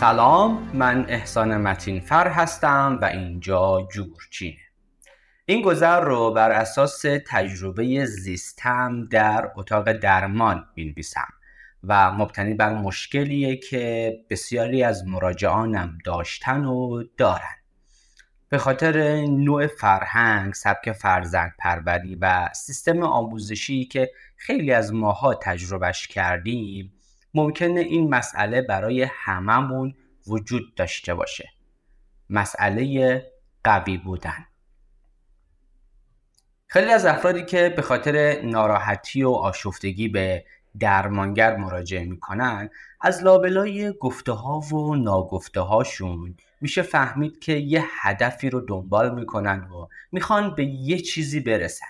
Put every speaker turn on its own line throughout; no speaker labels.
سلام من احسان متین فر هستم و اینجا جورچینه. این گذر رو بر اساس تجربه زیستم در اتاق درمان بینویسم و مبتنی بر مشکلیه که بسیاری از مراجعانم داشتن و دارن. به خاطر نوع فرهنگ، سبک فرزند پروری و سیستم آموزشی که خیلی از ماها تجربهش کردیم ممکنه این مسئله برای هممون وجود داشته باشه. مسئله قوی بودن. خیلی از افرادی که به خاطر ناراحتی و آشفتگی به درمانگر مراجعه می‌کنن از لابلای گفته ها و ناگفته هاشون میشه فهمید که یه هدفی رو دنبال می‌کنن و می‌خوان به یه چیزی برسن.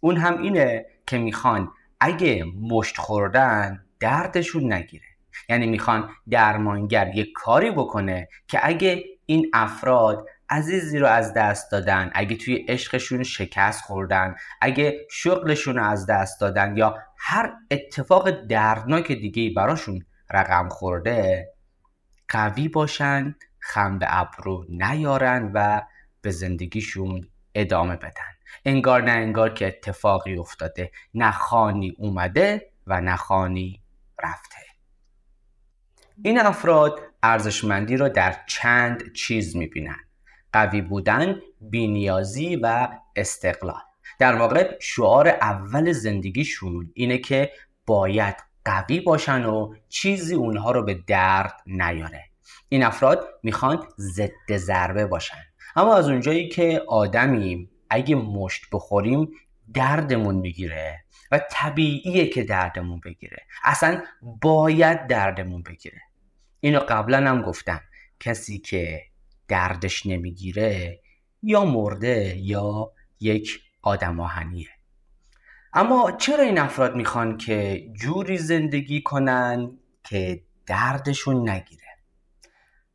اون هم اینه که می‌خوان اگه مشت خوردن دردشون نگیره. یعنی می‌خوان درمانگر یه کاری بکنه که اگه این افراد عزیزی رو از دست دادن اگه توی عشقشون شکست خوردن اگه شغلشون رو از دست دادن یا هر اتفاق دردناک دیگه براشون رقم خورده قوی باشن خم به ابرو نیارن و به زندگیشون ادامه بدن. انگار نه انگار که اتفاقی افتاده نه خانی اومده و نه خانی رفته. این افراد ارزشمندی را در چند چیز می‌بینن. قوی بودن بینیازی و استقلال. در واقع شعار اول زندگیشون اینه که باید قوی باشن و چیزی اونها رو به درد نیاره. این افراد می‌خوان ضد ضربه باشن. اما از اونجایی که آدمیم اگه مشت بخوریم دردمون می‌گیره. و طبیعیه که دردمون بگیره. اصلا باید دردمون بگیره. اینو قبلا هم گفتم. کسی که دردش نمی‌گیره یا مرده یا یک آدم آهنیه. اما چرا این افراد می‌خوان که جوری زندگی کنن که دردشون نگیره؟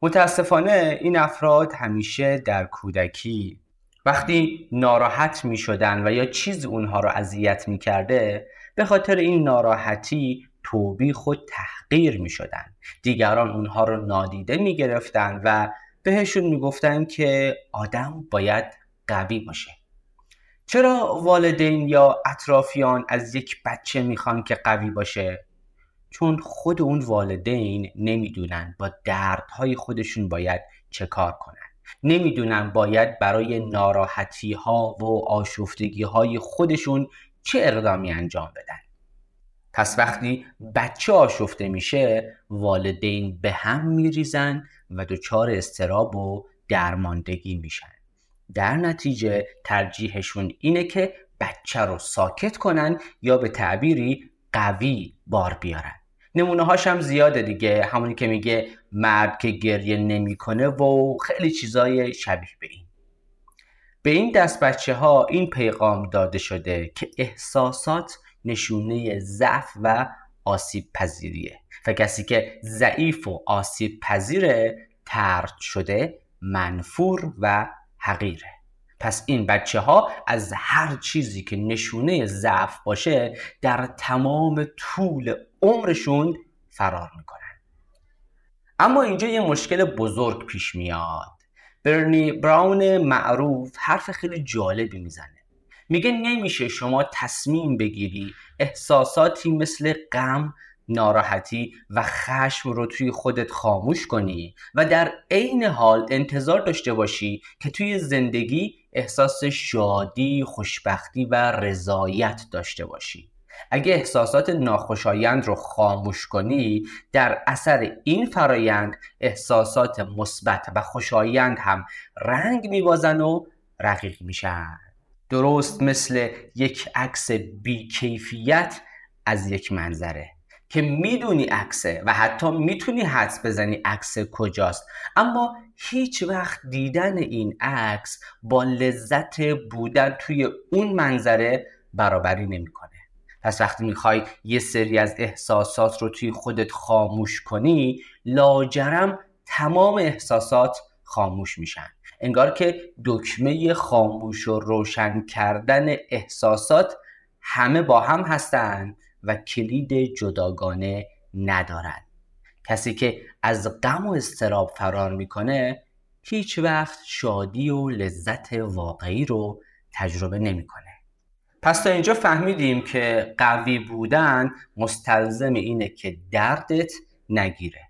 متاسفانه این افراد همیشه در کودکی وقتی ناراحت می شدن و یا چیز اونها رو اذیت می کرده به خاطر این ناراحتی توبی خود تحقیر می شدن دیگران اونها رو نادیده می گرفتن و بهشون می گفتن که آدم باید قوی باشه. چرا والدین یا اطرافیان از یک بچه می‌خوان که قوی باشه؟ چون خود اون والدین نمی‌دونن با دردهای خودشون باید چه کار کنن. نمی‌دونن باید برای ناراحتی ها و آشفتگی های خودشون چه اقدامی انجام بدن. پس وقتی بچه آشفته میشه والدین به هم میریزن و دچار استراب و درماندگی میشن. در نتیجه ترجیحشون اینه که بچه رو ساکت کنن یا به تعبیری قوی بار بیارن. نمونه هاش هم زیاده دیگه. همونی که میگه مرد که گریه نمی‌کنه و خیلی چیزای شبیه به این. به این دست بچه ها این پیغام داده شده که احساسات نشونه ضعف و آسیب پذیریه. و کسی که ضعیف و آسیب پذیره ترد شده منفور و حقیره. پس این بچه ها از هر چیزی که نشونه ضعف باشه در تمام طول عمرشون فرار می‌کنن. اما اینجا یه مشکل بزرگ پیش میاد. برنی براون معروف حرف خیلی جالبی می‌زنه. میگه نمیشه شما تصمیم بگیری احساساتی مثل غم ناراحتی و خشم رو توی خودت خاموش کنی و در عین حال انتظار داشته باشی که توی زندگی احساس شادی، خوشبختی و رضایت داشته باشی. اگه احساسات ناخوشایند رو خاموش کنی در اثر این فرایند احساسات مثبت و خوشایند هم رنگ میبازن و رقیق میشن. درست مثل یک عکس بیکیفیت از یک منظره. که می‌دونی عکسه و حتی می‌تونی حدس بزنی عکس کجاست. اما هیچ وقت دیدن این عکس با لذت بودن توی اون منظره برابری نمی‌کنه. پس وقتی می‌خوای یه سری از احساسات رو توی خودت خاموش کنی لاجرم تمام احساسات خاموش میشن. انگار که دکمه خاموش و روشن کردن احساسات همه با هم هستند و کلید جداگانه ندارند کسی که از غم و استراب فرار می‌کنه هیچ وقت شادی و لذت واقعی رو تجربه نمی‌کنه. پس تا اینجا فهمیدیم که قوی بودن مستلزم اینه که دردت نگیره.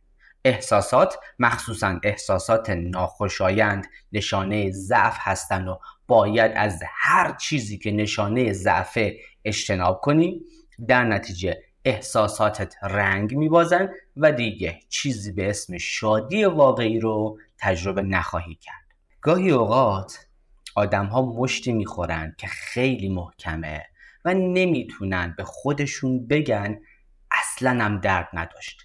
احساسات مخصوصا احساسات ناخوشایند نشانه ضعف هستن و باید از هر چیزی که نشانه ضعف اجتناب کنیم در نتیجه احساساتت رنگ میبازن و دیگه چیزی به اسم شادی واقعی رو تجربه نخواهی کرد. گاهی اوقات آدم ها مشتی می‌خورن که خیلی محکمه و نمی‌تونن به خودشون بگن اصلا هم درد نداشت.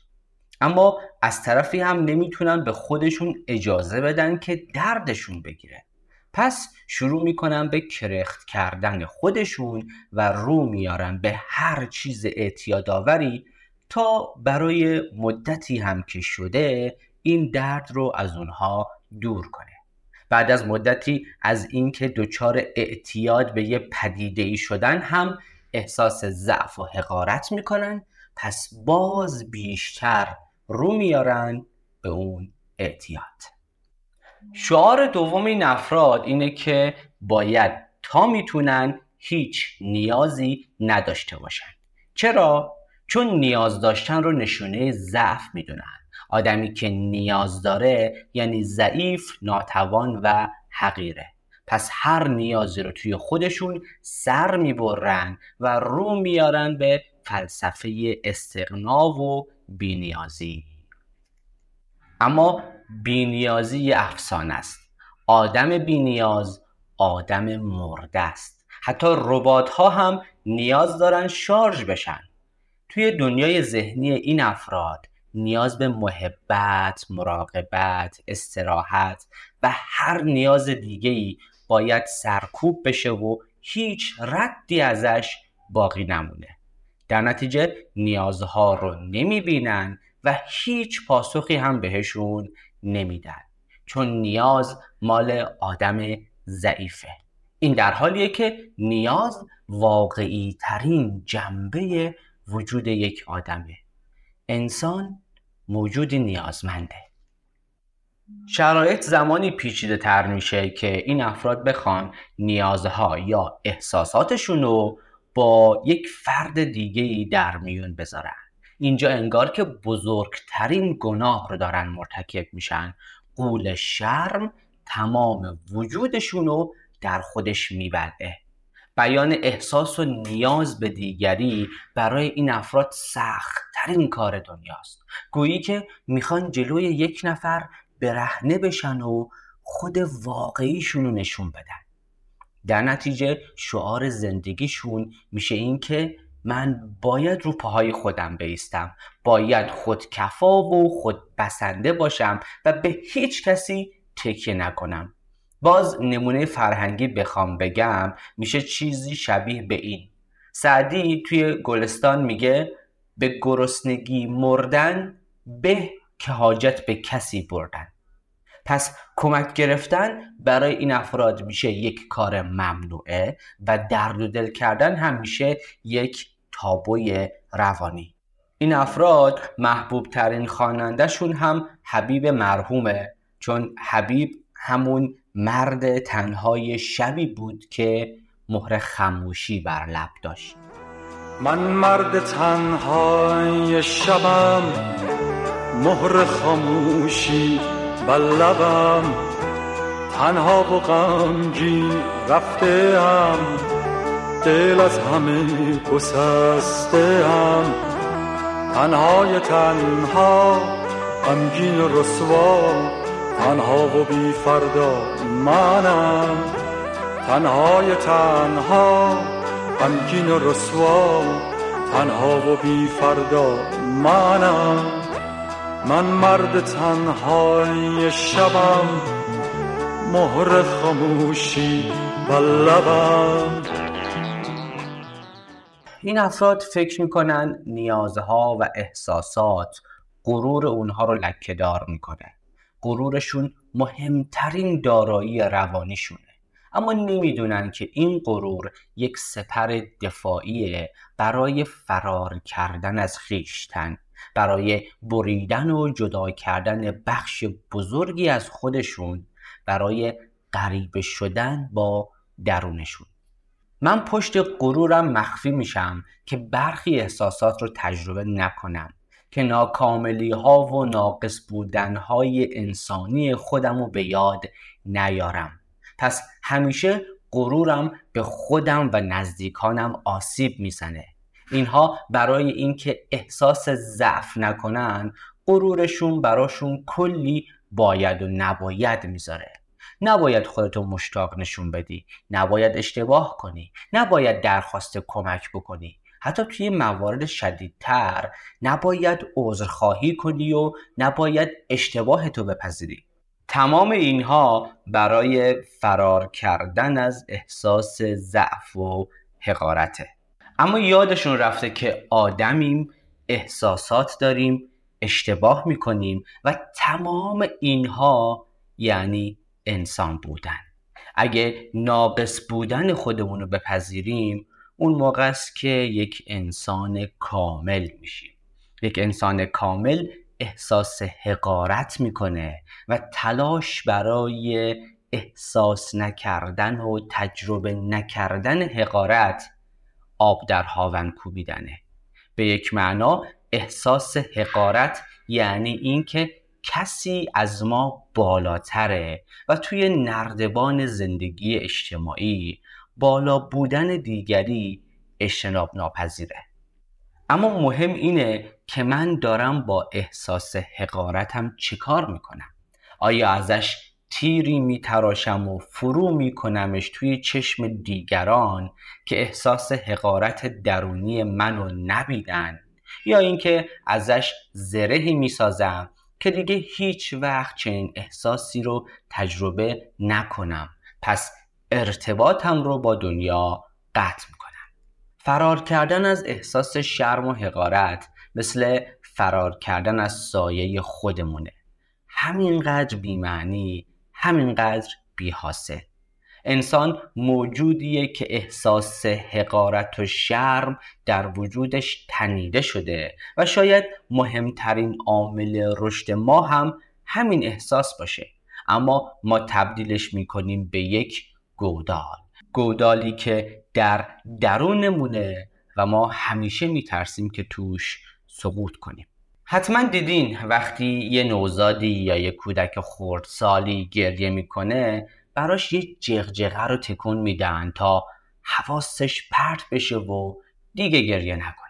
اما از طرفی هم نمی‌تونن به خودشون اجازه بدن که دردشون بگیره. پس شروع می‌کنن به کرخت کردن خودشون و رو میارن به هر چیز اعتیادآوری تا برای مدتی هم که شده این درد رو از اونها دور کنه. بعد از مدتی از اینکه دچار اعتیاد به یه پدیده ای شدن هم احساس ضعف و حقارت می‌کنن پس باز بیشتر رو میارن به اون اعتیاد. شعار دوم این افراد اینه که باید تا می‌تونن هیچ نیازی نداشته باشن. چرا؟ چون نیاز داشتن رو نشونه ضعف می‌دونن. آدمی که نیاز داره یعنی ضعیف، ناتوان و حقیره. پس هر نیازی رو توی خودشون سر می‌برن و رو میارن به فلسفه استقنا و بینیازی. اما بینیازی یه افسانه است. آدم بینیاز آدم مرده است. حتی ربات ها هم نیاز دارن شارژ بشن. توی دنیای ذهنی این افراد نیاز به محبت، مراقبت، استراحت و هر نیاز دیگه ای باید سرکوب بشه و هیچ ردی ازش باقی نمونه. در نتیجه نیازها رو نمی بینن و هیچ پاسخی هم بهشون نمیدن. چون نیاز مال آدم ضعیفه. این در حالیه که نیاز واقعی ترین جنبه وجود یک آدمه. انسان موجودی نیازمنده. شرایط زمانی پیچیده تر میشه که این افراد بخوان نیازها یا احساساتشون رو با یک فرد دیگه ای در میون بذارن. اینجا انگار که بزرگترین گناه رو دارن مرتکب میشن. قول شرم تمام وجودشون رو در خودش میبلعه بیان احساس و نیاز به دیگری برای این افراد سخت ترین کار دنیاست. گویی که می‌خوان جلوی یک نفر برهنه بشن و خود واقعیشون رو نشون بدن. در نتیجه شعار زندگیشون میشه این که من باید رو پاهای خودم بیستم. باید خودکفا و خود بسنده باشم و به هیچ کسی تکیه نکنم. باز نمونه فرهنگی بخوام بگم میشه چیزی شبیه به این. سعدی توی گلستان میگه به گرسنگی مردن به که حاجت به کسی بردن. پس کمک گرفتن برای این افراد میشه یک کار ممنوعه و درد و دل کردن هم میشه یک تابوی روانی. این افراد محبوب ترین خوانندهشون هم حبیب مرحومه چون حبیب همون مرد تنهای شبی بود که مهر خموشی بر لب داشت.
من مرد تنهای شبم مهر خاموشی بر لبم تنها و غمگی رفته ام. دل از همه گسسته ام. تنهای تنها غمگین و رسوا. تنها و بی فردا منم. تنهای تنها غمگین و رسوا. تنها و بی فردا منم. من مرد تنهای شبم مهر خاموشی بلبم
این افراد فکر می‌کنن نیازها و احساسات غرور اونها رو لکهدار می‌کنه. غرورشون مهمترین دارایی روانیشونه. اما نمی‌دونن که این غرور یک سپر دفاعیه برای فرار کردن از خیشتن برای بریدن و جدا کردن بخش بزرگی از خودشون برای غریبه شدن با درونشون. من پشت غرورم مخفی میشم که برخی احساسات رو تجربه نکنم که ناکاملی ها و ناقص بودن های انسانی خودم رو به یاد نیارم. پس همیشه غرورم به خودم و نزدیکانم آسیب می‌زنه. اینها برای اینکه احساس ضعف نکنن غرورشون براشون کلی باید و نباید می‌ذاره. نباید خودتو مشتاق نشون بدی. نباید اشتباه کنی. نباید درخواست کمک بکنی. حتی توی موارد شدیدتر نباید عذرخواهی کنی و نباید اشتباه تو بپذیری. تمام اینها برای فرار کردن از احساس ضعف و حقارته. اما یادشون رفته که آدمیم احساسات داریم اشتباه می‌کنیم و تمام اینها یعنی انسان بودن. اگه ناقص بودن خودمون رو بپذیریم اون موقع است که یک انسان کامل میشیم. یک انسان کامل احساس حقارت می‌کنه و تلاش برای احساس نکردن و تجربه نکردن حقارت آب در هاون کوبیدنه. به یک معنا احساس حقارت یعنی اینکه کسی از ما بالاتره و توی نردبان زندگی اجتماعی بالا بودن دیگری اجتناب ناپذیره اما مهم اینه که من دارم با احساس حقارتم چیکار می‌کنم؟ آیا ازش تیری میتراشم و فرو میکنمش توی چشم دیگران که احساس حقارت درونی منو نبیدن؟ یا اینکه ازش زرهی می‌سازم که دیگه هیچ وقت چنین احساسی رو تجربه نکنم. پس ارتباطم رو با دنیا قطع می‌کنم. فرار کردن از احساس شرم و حقارت مثل فرار کردن از سایه خودمونه. همینقدر بیمعنی همینقدر بیحاصل. انسان موجودیه که احساس حقارت و شرم در وجودش تنیده شده و شاید مهمترین عامل رشد ما هم همین احساس باشه. اما ما تبدیلش می‌کنیم به یک گودال. گودالی که در درونمونه و ما همیشه میترسیم که توش سقوط کنیم. حتما دیدین وقتی یه نوزادی یا یه کودک خردسالی گریه می‌کنه براش یه جغجغه رو تکون میدن تا حواسش پرت بشه و دیگه گریه نکنه.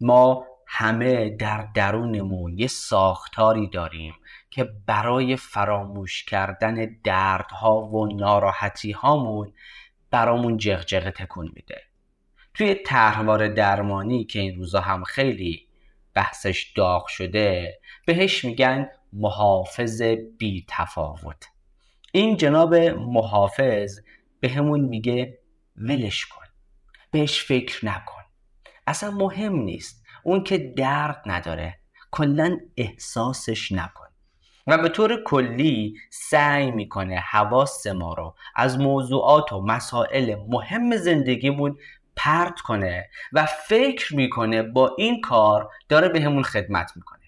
ما همه در درونمون یه ساختاری داریم که برای فراموش کردن دردها و ناراحتی هامون برامون جغجغه تکون میده. توی طرحوار درمانی که این روزا هم خیلی بحثش داغ شده بهش میگن محافظ بی تفاوت این جناب محافظ به همون میگه ولش کن بهش فکر نکن. اصلا مهم نیست اون که درد نداره کلا احساسش نکن. و به طور کلی سعی می‌کنه حواس ما رو از موضوعات و مسائل مهم زندگیمون پرت کنه و فکر می‌کنه با این کار داره به خدمت می‌کنه.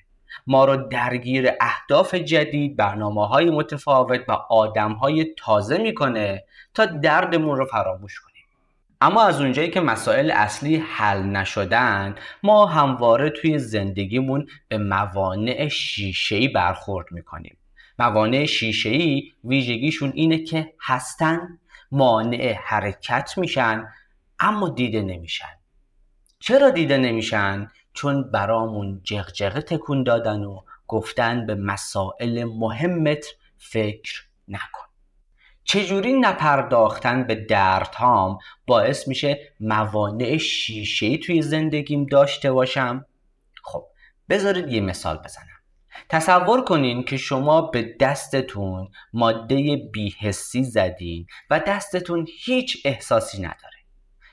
ما رو درگیر اهداف جدید برنامه های متفاوت و آدم های تازه می‌کنه تا دردمون رو فراموش کنیم. اما از اونجایی که مسائل اصلی حل نشدن ما همواره توی زندگیمون به موانع شیشه‌ای برخورد می‌کنیم. موانع شیشه‌ای ویژگیشون اینه که هستن مانع حرکت میشن اما دیده نمیشن. چرا دیده نمیشن؟ چون برامون جغجغه تکون دادن و گفتن به مسائل مهمت فکر نکن. چجوری نپرداختن به دردهام باعث میشه موانع شیشه توی زندگیم داشته باشم؟ خب بذارید یه مثال بزنم. تصور کنین که شما به دستتون ماده بیحسی زدین و دستتون هیچ احساسی نداره.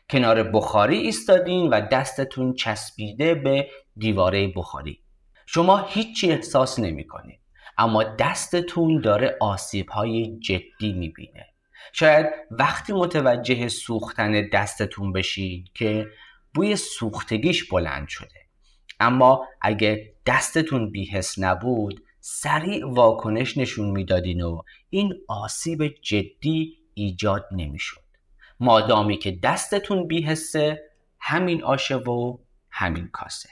کنار بخاری ایستادین و دستتون چسبیده به دیواره بخاری. شما هیچی احساس نمی کنید اما دستتون داره آسیب های جدی می‌بینه شاید وقتی متوجه سوختن دستتون بشید که بوی سوختگیش بلند شده. اما اگه دستتون بیهس نبود سریع واکنش نشون می‌دادین و این آسیب جدی ایجاد نمی‌شد. مادامی که دستتون بیهسه همین آشه و همین کاسه.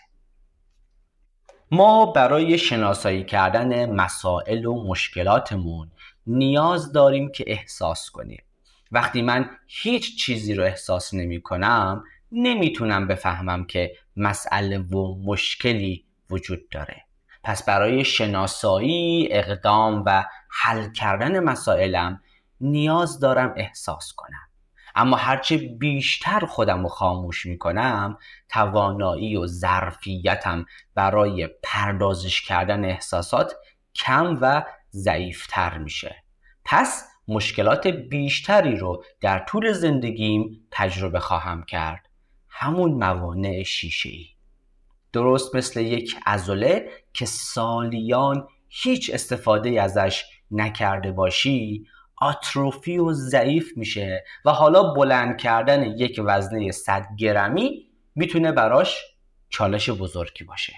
ما برای شناسایی کردن مسائل و مشکلاتمون نیاز داریم که احساس کنیم. وقتی من هیچ چیزی رو احساس نمی کنم نمی‌تونم بفهمم که مسئله و مشکلی وجود داره. پس برای شناسایی اقدام و حل کردن مسائلم نیاز دارم احساس کنم. اما هرچه بیشتر خودم رو خاموش می‌کنم توانایی و ظرفیتم برای پردازش کردن احساسات کم و ضعیفتر میشه. پس مشکلات بیشتری رو در طول زندگیم تجربه خواهم کرد. همون موانع شیشه ای درست مثل یک ازوله که سالیان هیچ استفاده ازش نکرده باشی آتروفی و ضعیف میشه و حالا بلند کردن یک وزنه 100 گرمی می‌تونه براش چالش بزرگی باشه.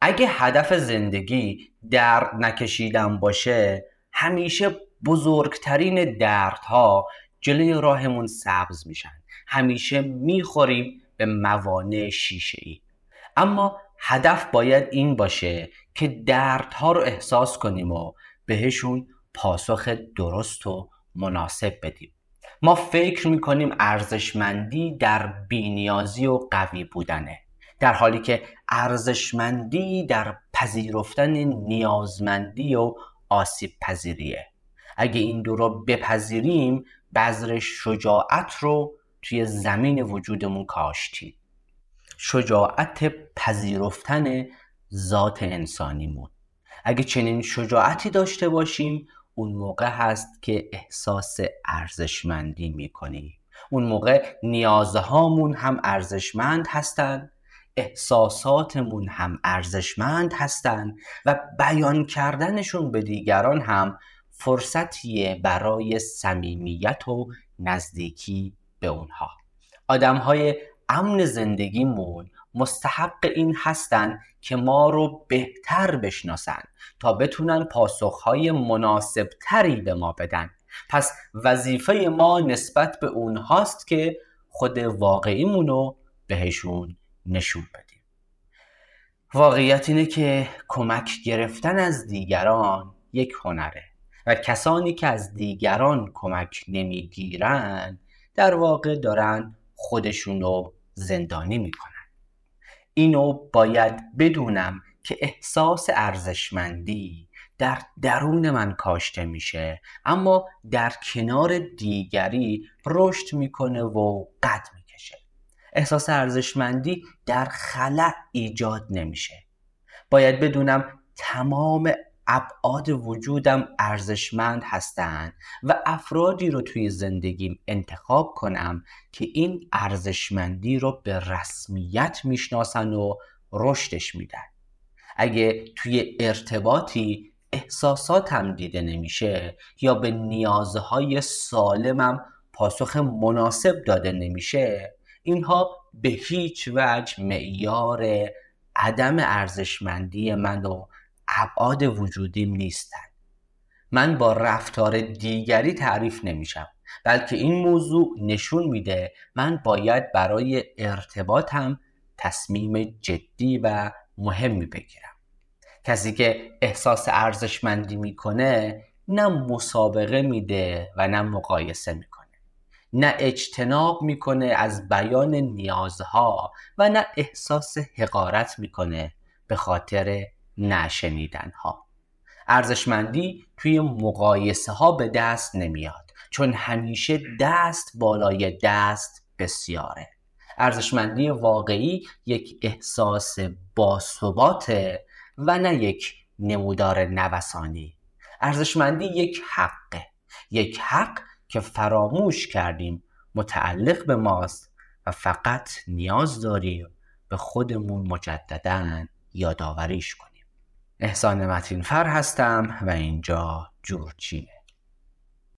اگه هدف زندگی درد نکشیدن باشه همیشه بزرگترین دردها جلوی راهمون سبز میشن. همیشه می‌خوریم به موانع شیشه ای اما هدف باید این باشه که دردها رو احساس کنیم و بهشون پاسخ درست و مناسب بدیم. ما فکر می‌کنیم ارزشمندی در بینیازی و قوی بودنه در حالی که ارزشمندی در پذیرفتن نیازمندی و آسیب پذیریه. اگه این دو رو بپذیریم بذر شجاعت رو توی زمین وجودمون کاشتیم. شجاعت پذیرفتن ذات انسانیمون. اگه چنین شجاعتی داشته باشیم اون موقع هست که احساس ارزشمندی می‌کنیم اون موقع نیازهامون هم ارزشمند هستند احساساتمون هم ارزشمند هستند و بیان کردنشون به دیگران هم فرصتیه برای صمیمیت و نزدیکی به اونها. آدم های امن زندگیمون مستحق این هستن که ما رو بهتر بشناسن تا بتونن پاسخهای مناسب تری به ما بدن. پس وظیفه ما نسبت به اونهاست که خود واقعیمون رو بهشون نشون بدیم. واقعیت اینه که کمک گرفتن از دیگران یک هنره و کسانی که از دیگران کمک نمی‌گیرن در واقع دارن خودشون رو زندانی می‌کنن. اینو باید بدونم که احساس ارزشمندی در درون من کاشته میشه اما در کنار دیگری رشد می‌کنه و قد می‌کشه. احساس ارزشمندی در خلع ایجاد نمیشه. باید بدونم تمام ابعاد وجودم ارزشمند هستند و افرادی رو توی زندگیم انتخاب کنم که این ارزشمندی رو به رسمیت می‌شناسن و رشدش میدن. اگه توی ارتباطی احساساتم دیده نمیشه یا به نیازهای سالمم پاسخ مناسب داده نمیشه اینها به هیچ وجه معیار عدم ارزشمندی من و ابعاد وجودیم نیستند من با رفتار دیگری تعریف نمیشم بلکه این موضوع نشون میده من باید برای ارتباطم تصمیم جدی و مهمی بگیرم. کسی که احساس ارزشمندی می‌کنه نه مسابقه میده و نه مقایسه می‌کنه نه اجتناب می‌کنه از بیان نیازها و نه احساس حقارت می‌کنه به خاطر نشنیدن ها ارزشمندی توی مقایسه ها به دست نمیاد چون همیشه دست بالای دست بسیاره. ارزشمندی واقعی یک احساس باثباته و نه یک نمودار نوسانی. ارزشمندی یک حقه یک حق که فراموش کردیم متعلق به ماست و فقط نیاز داریم به خودمون مجددا یادآوریش کنیم. احسان متین فر هستم و اینجا جورچینه